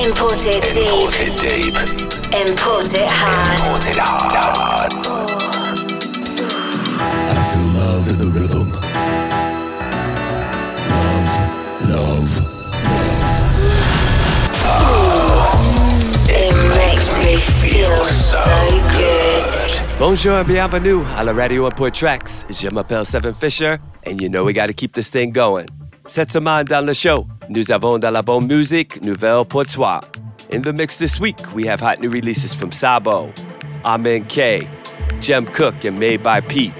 Imported deep. Imported deep. Imported hard. Imported hard. I feel love in the rhythm. Love, love, love. It makes me feel so good. Bonjour and bienvenue à la Radio Import Tracks. Je m'appelle Seven Fisher, and you know we gotta keep this thing going. Cette semaine dans le show, nous avons de la bonne musique nouvelle pour toi. In the mix this week, we have hot new releases from Sabo, Amen K, Jem Cooke, and Made by Pete.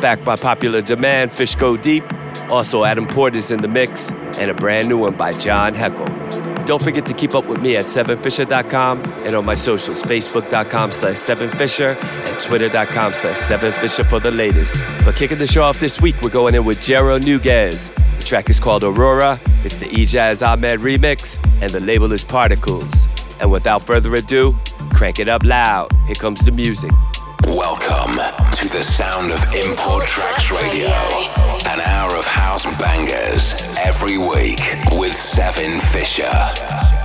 Backed by popular demand, Fish Go Deep. Also, Adam Porter's in the mix, and a brand new one by John Heckle. Don't forget to keep up with me at 7fisher.com and on my socials, facebook.com slash 7fisher and twitter.com slash 7fisher for the latest. But kicking the show off this week, we're going in with Jero Nougues. The track is called Aurora, it's the Ejaz Ahmed remix, and the label is Particles. And without further ado, crank it up loud. Here comes the music. Welcome to the sound of Import Tracks Radio. An hour of house bangers every week with Seven Fisher.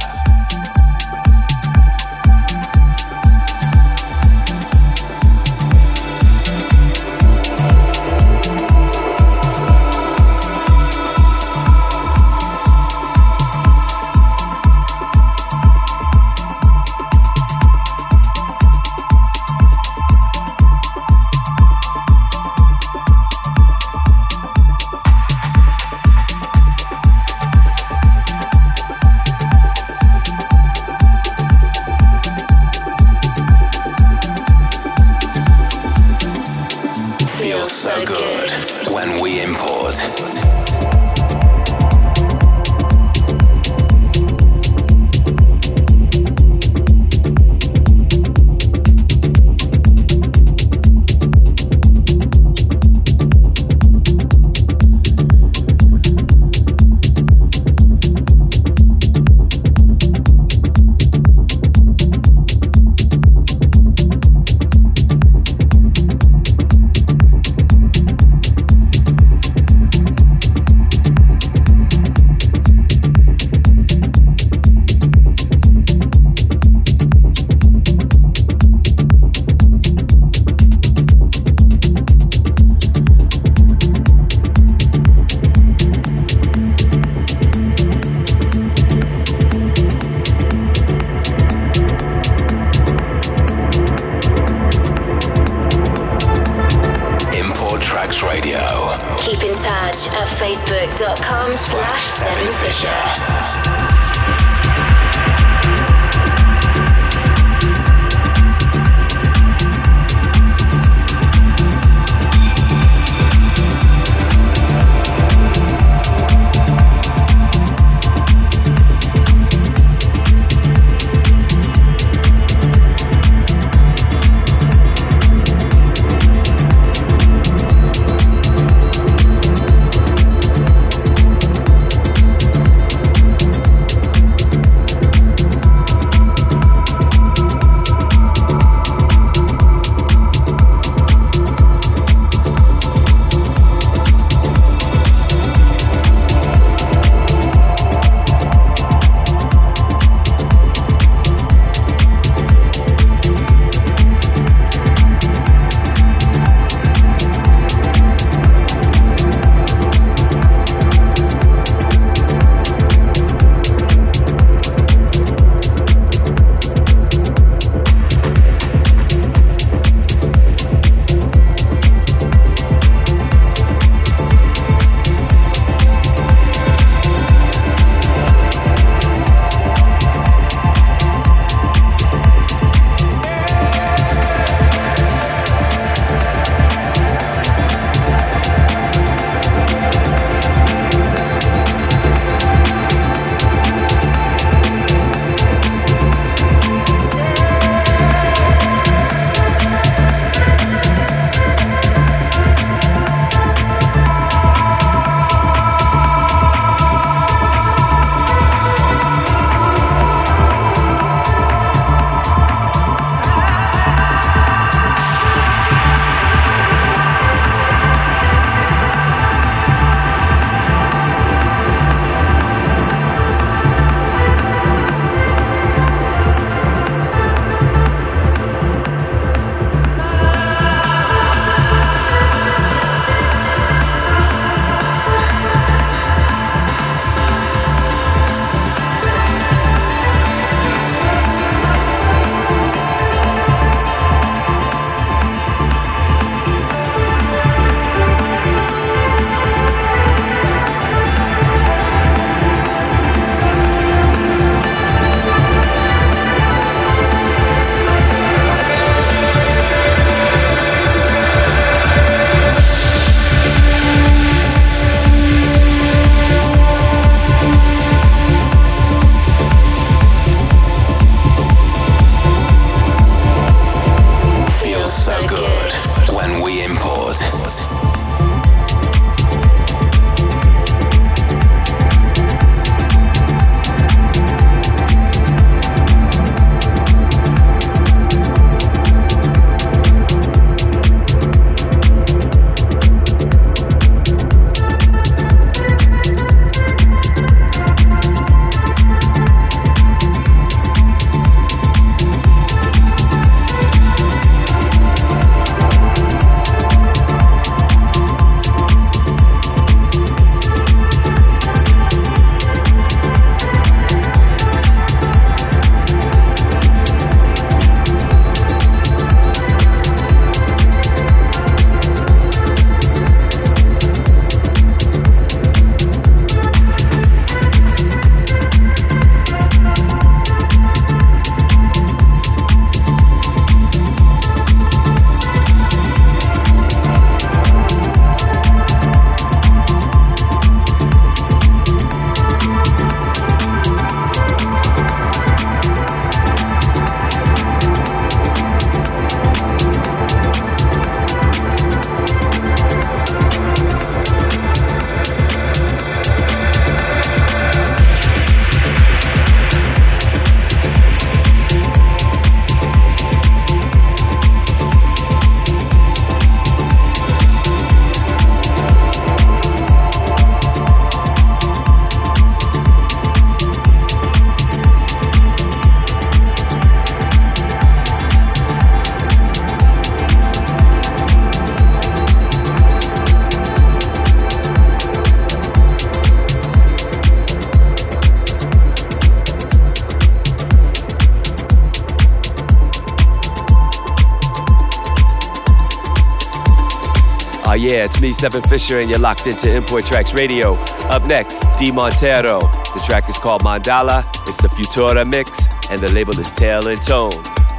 Seven Fisher, and you're locked into Import Tracks Radio. Up next, D Montero. The track is called Mandala, it's the Futura mix, and the label is Tale and Tone.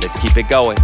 Let's keep it going.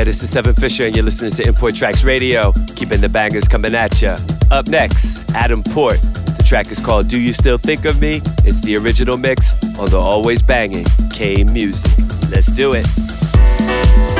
Yeah, this is Seven Fisher, and you're listening to Import Tracks Radio, keeping the bangers coming at ya. Up next, Adam Port. The track is called Do You Still Think of Me? It's the original mix on the always banging Keinemusik. Let's do it.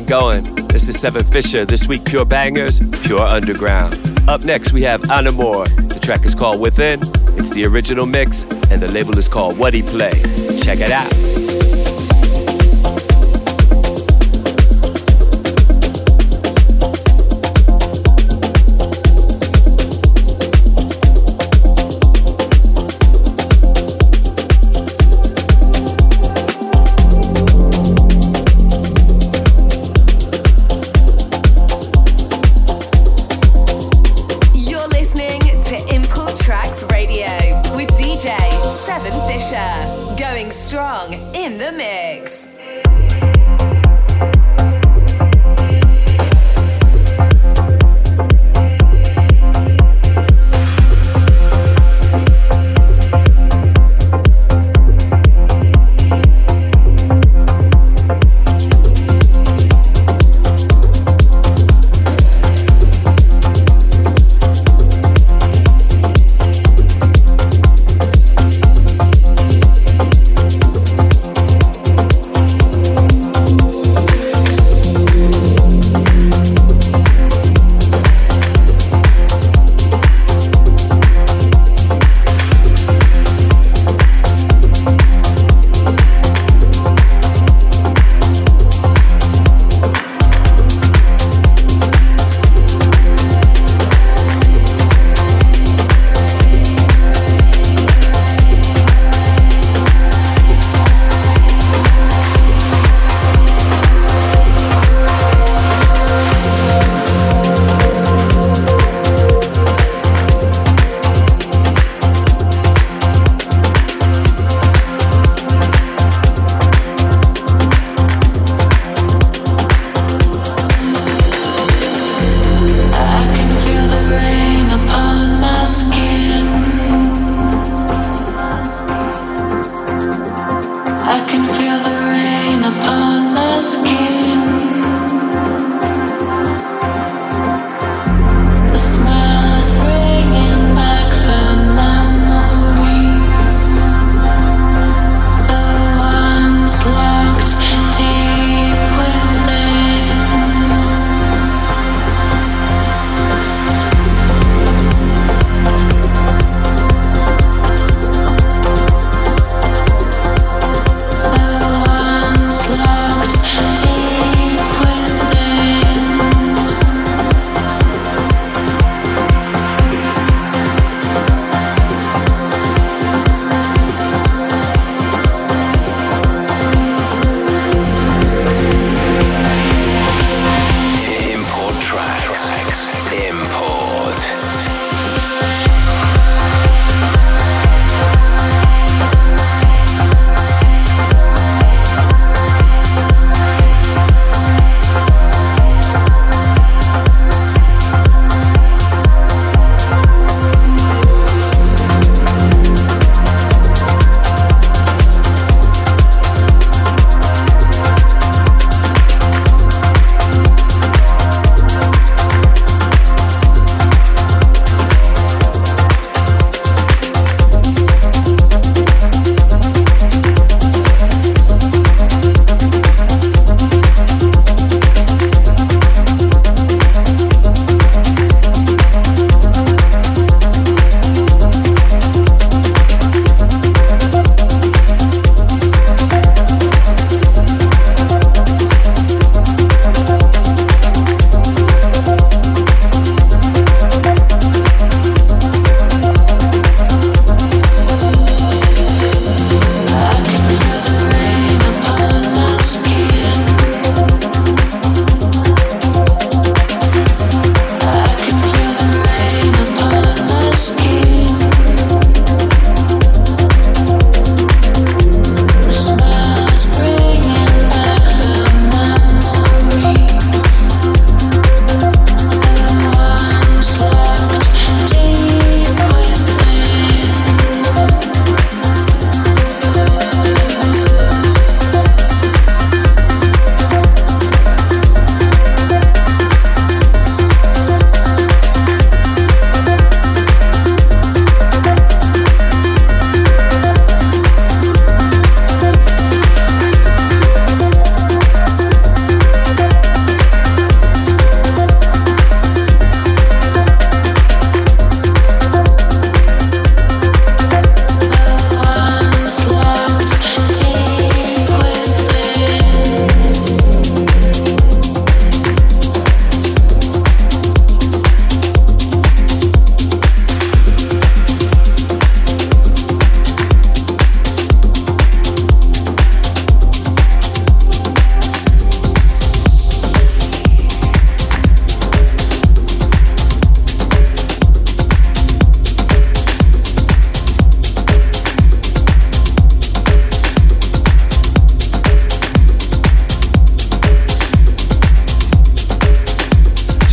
Going. This is Seven Fisher. This week, Pure Bangers, Pure Underground. Up next, we have Anamor. The track is called Within. It's the original mix, and the label is called What He Play. Check it out.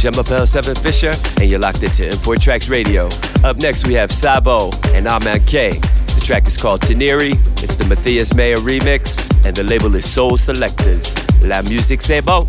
Jean Appel 7 Fisher, and you're locked into Import Tracks Radio. Up next, we have Sabo and Aman K. The track is called Teneri. It's the Matthias Meyer remix, and the label is Sol Selectas. La musique, beau.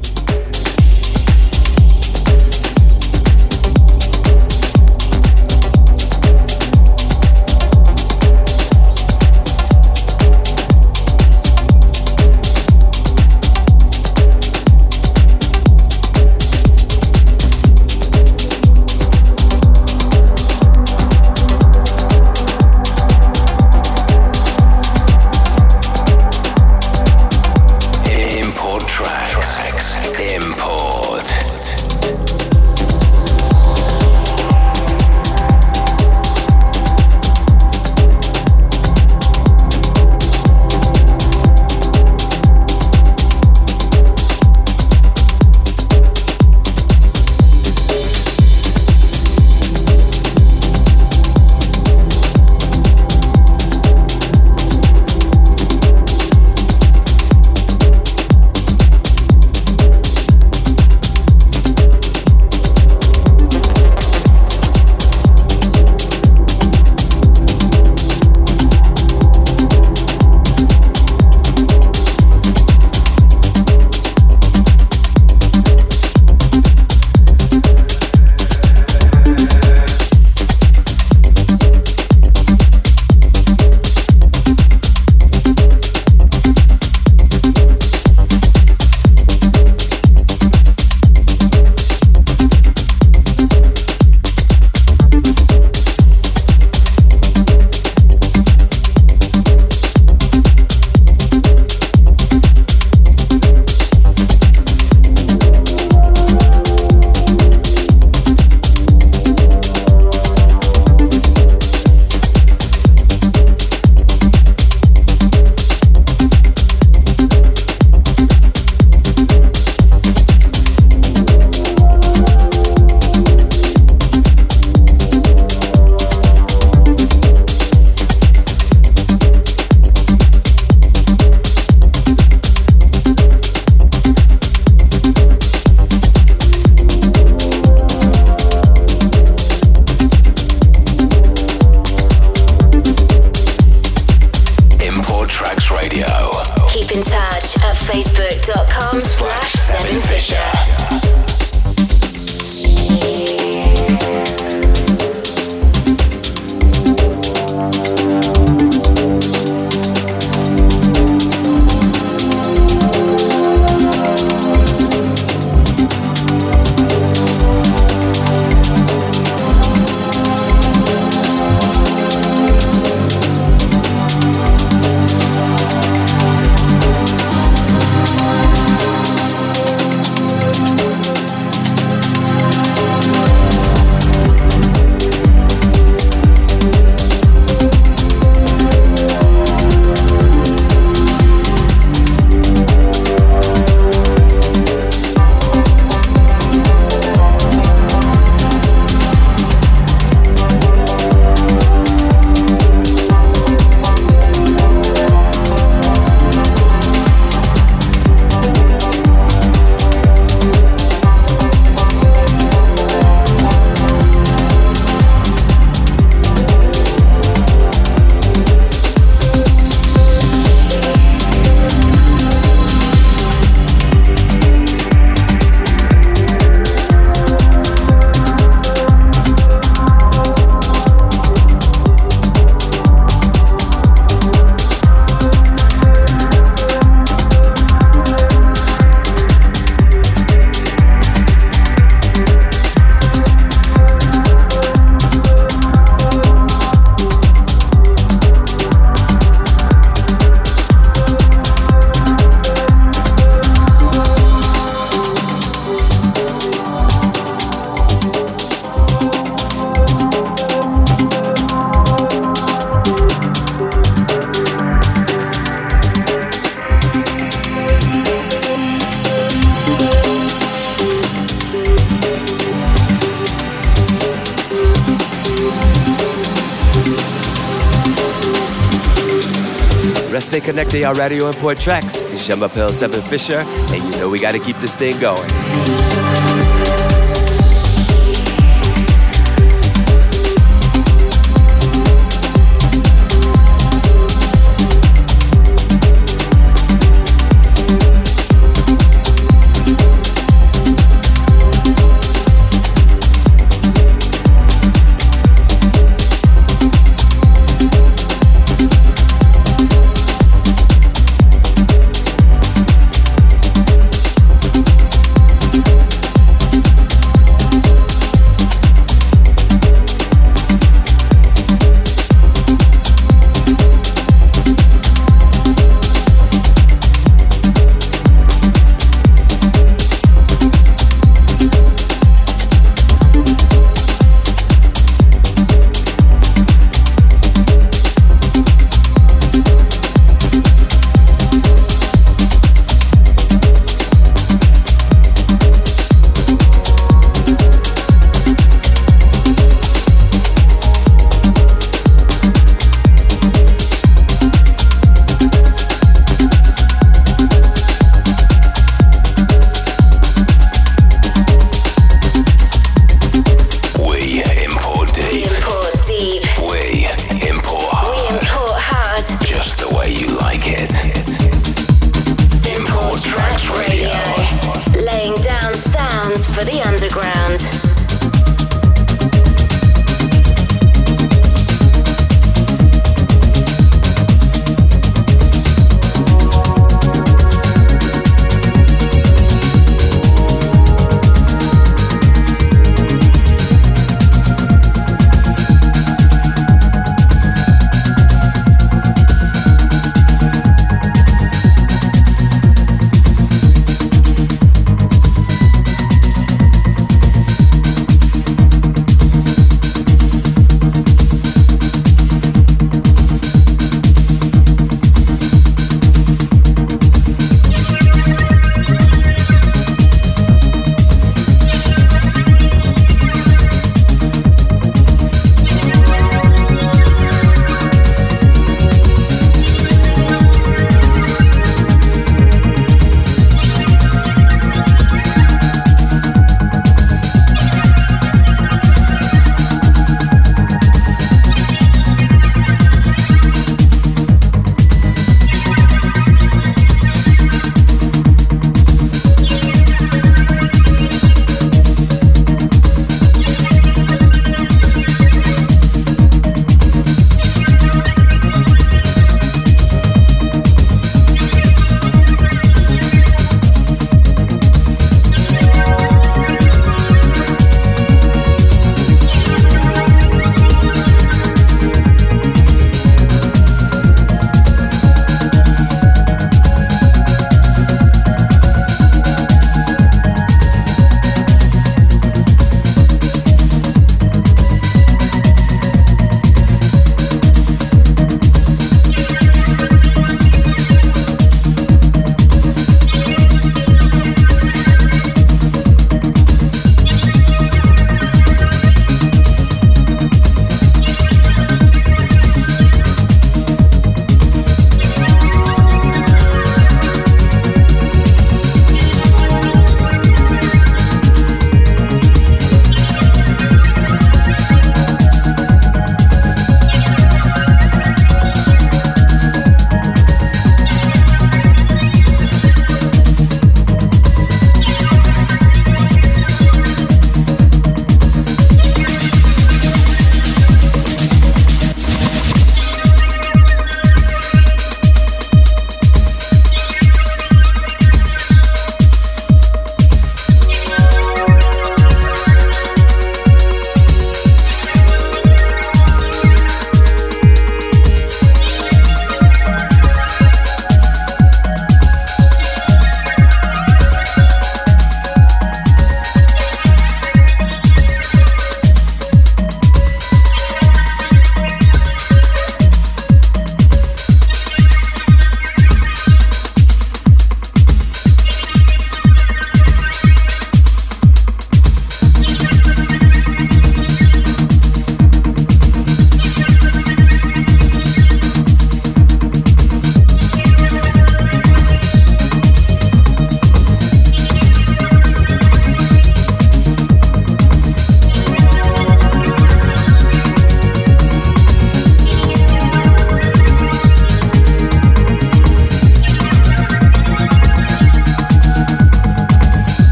Import tracks. Jean Appel Cevin Fisher, and you know we gotta keep this thing going.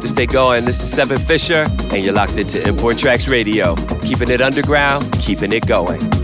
This thing going. This is Cevin Fisher, and you're locked into Import Tracks Radio. Keeping it underground, keeping it going.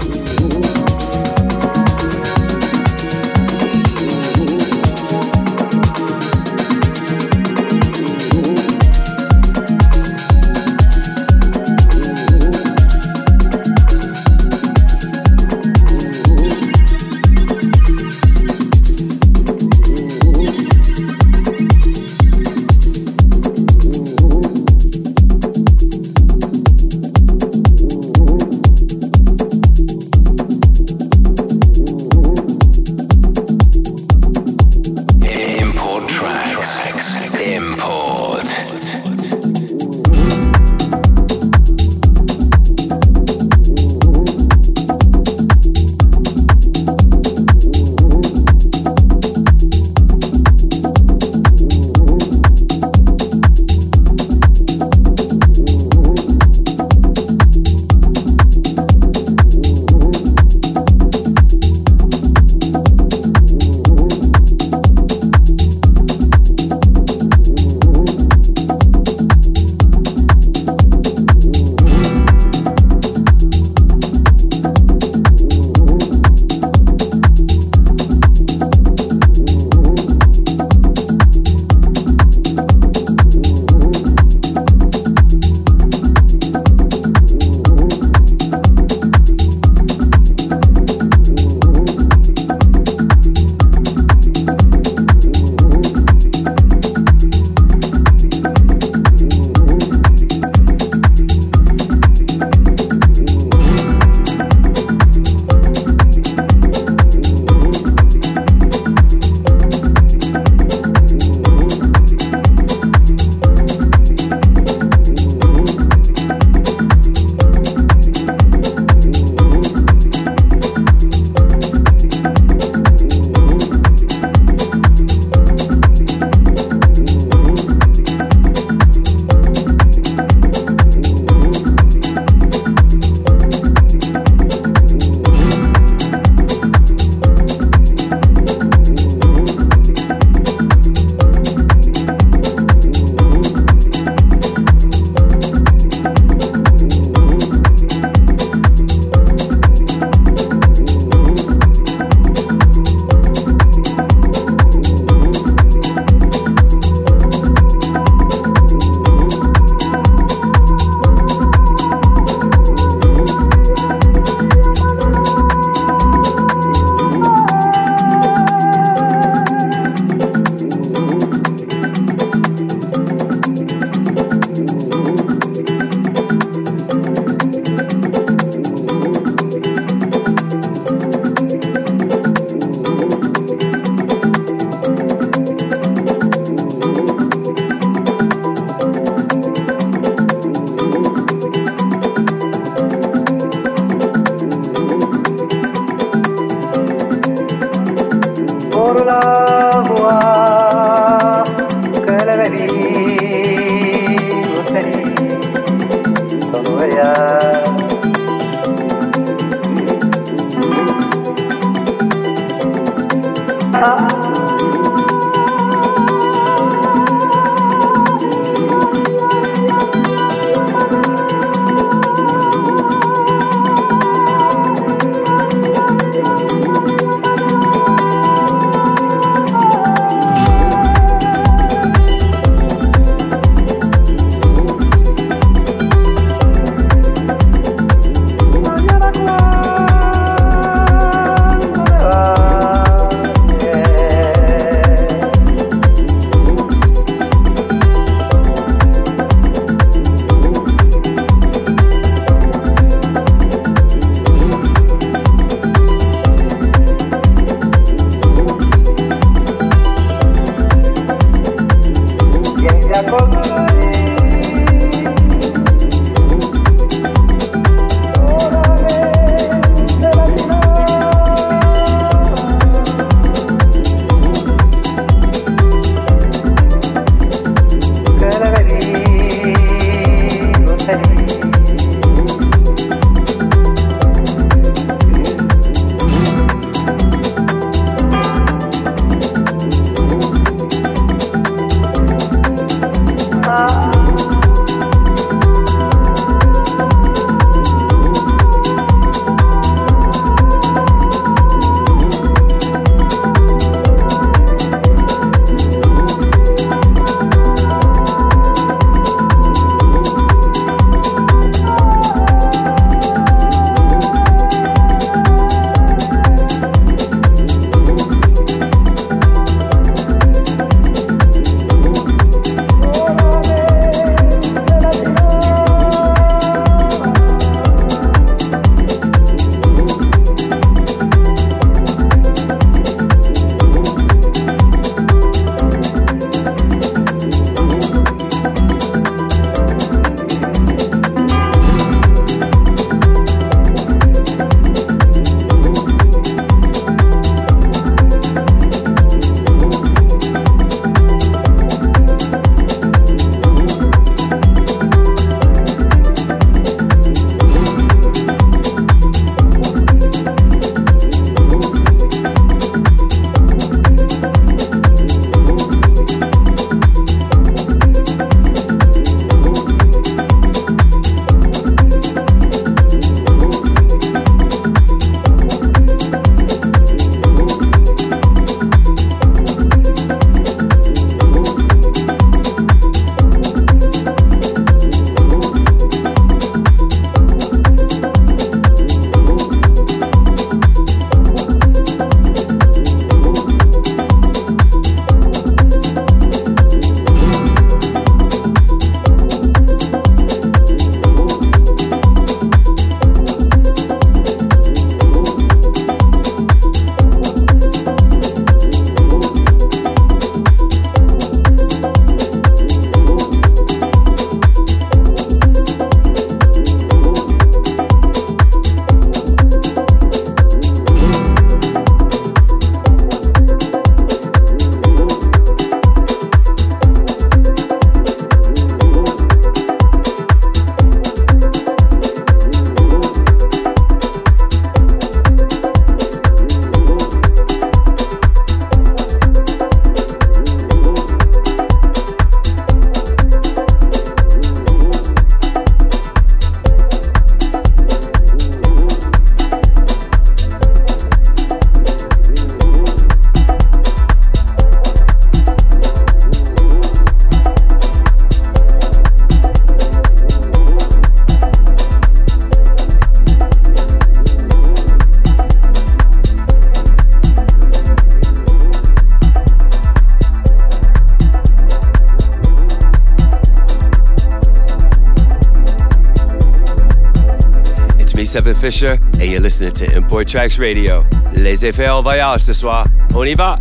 Cevin Fisher, and you're listening to Import Tracks Radio. Les effets en voyage ce soir. On y va!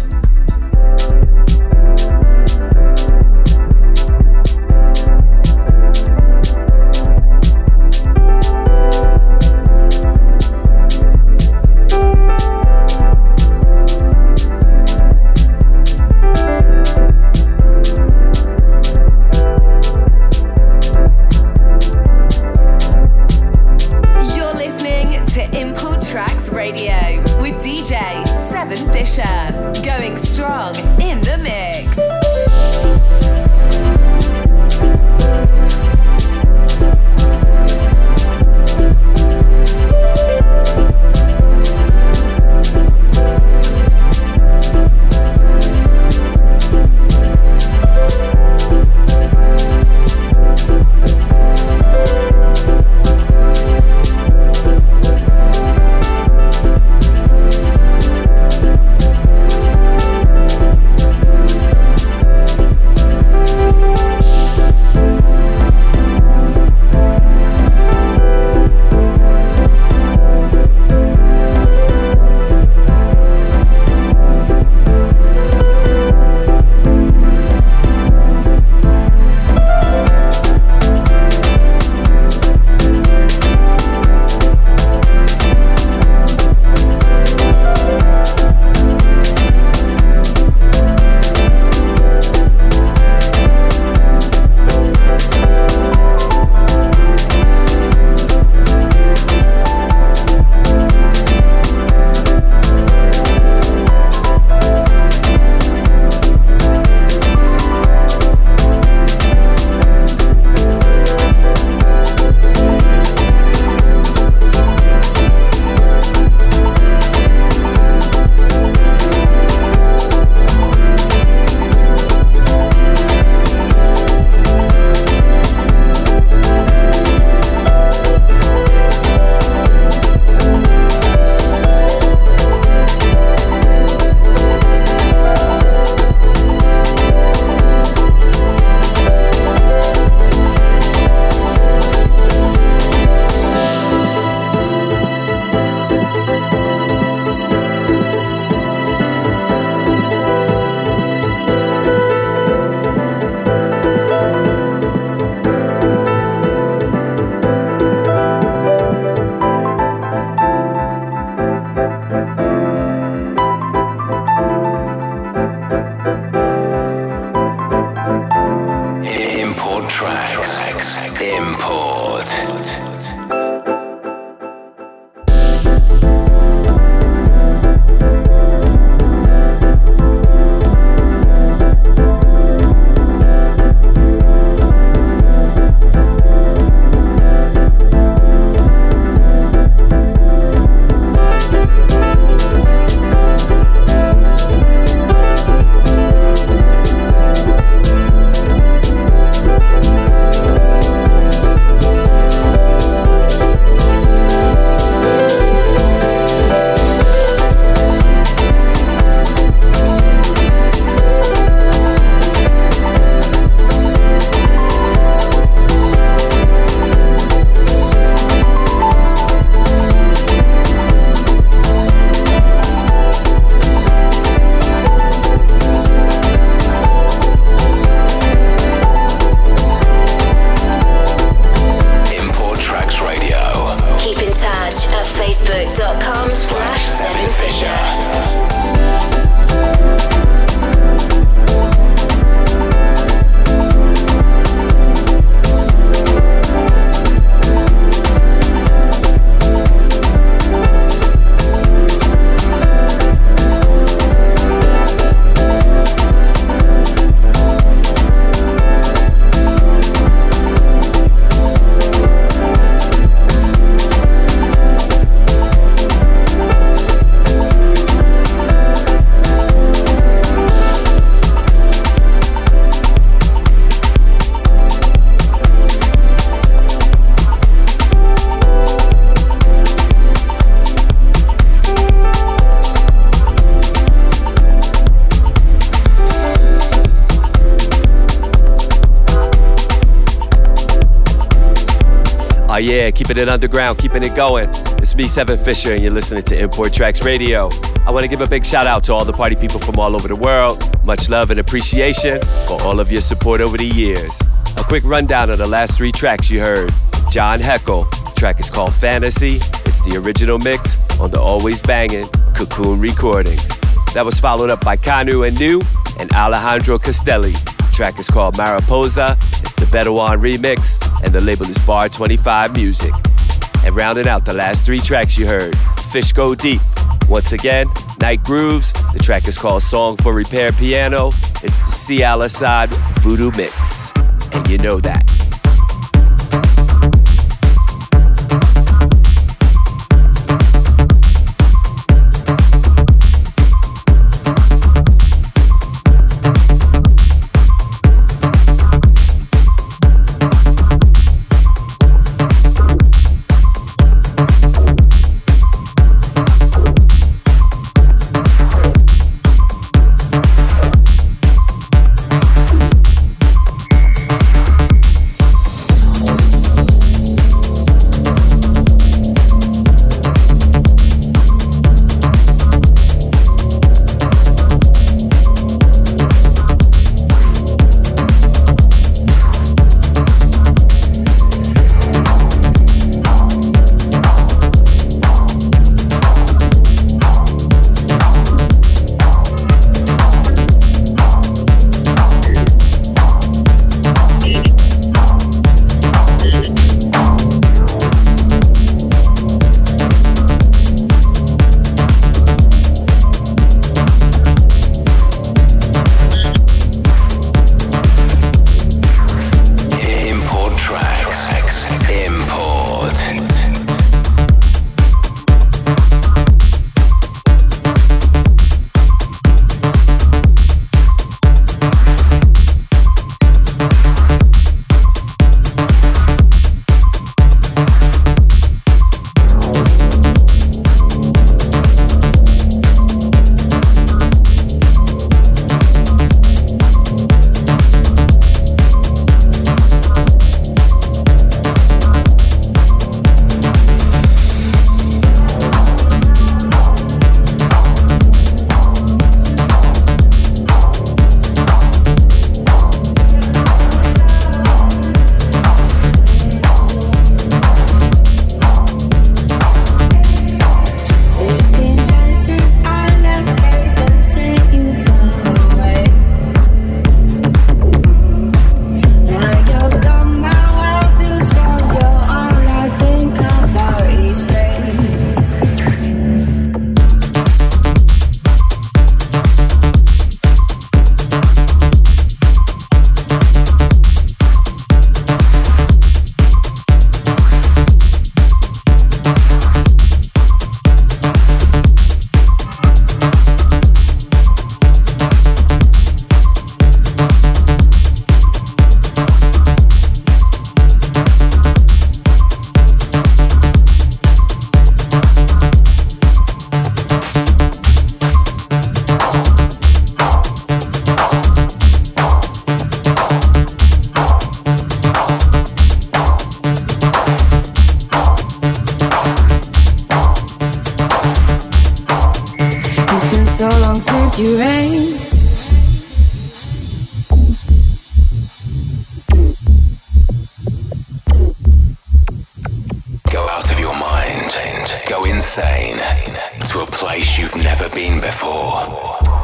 It underground, keeping it going. It's me, Cevin Fisher, and you're listening to Import Tracks Radio. I want to give a big shout out to all the party people from all over the world. Much love and appreciation for all of your support over the years. A quick rundown of the last three tracks you heard. John Heckel, track is called Fantasy. It's the original mix on the always banging Cocoon Recordings. That was followed up by Kanu and New and Alejandro Castelli. Track is called Mariposa. It's the Bedouin remix, and the label is Bar 25 Music. And rounding out the last three tracks you heard, Fish Go Deep. Once again, Night Grooves. The track is called Song for Repair Piano. It's the C. Al Assad Voodoo Mix. And you know that. Try to calm my body, falls. This might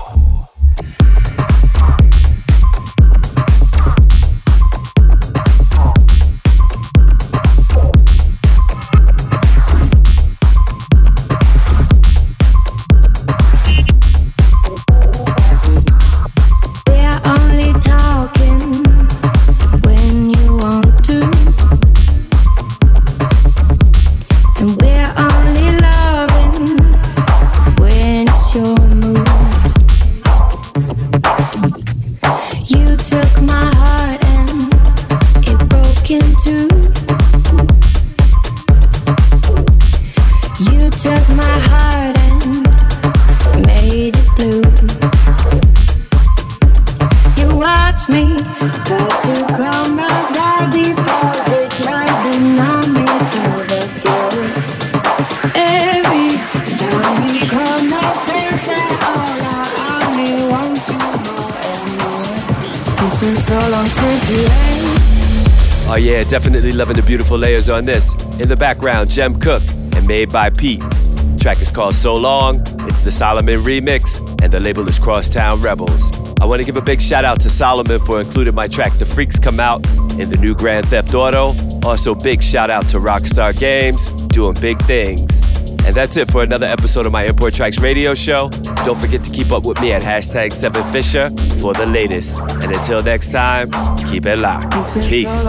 beautiful layers on this. In the background, Jem Cooke and Made by Pete. The track is called So Long. It's the Solomun remix, and the label is Crosstown Rebels. I want to give a big shout out to Solomun for including my track The Freaks Come Out in the new Grand Theft Auto. Also, big shout out to Rockstar Games, doing big things. And that's it for another episode of my Import Tracks radio show. Don't forget to keep up with me at hashtag CevinFisher for the latest. And until next time, keep it locked. Peace.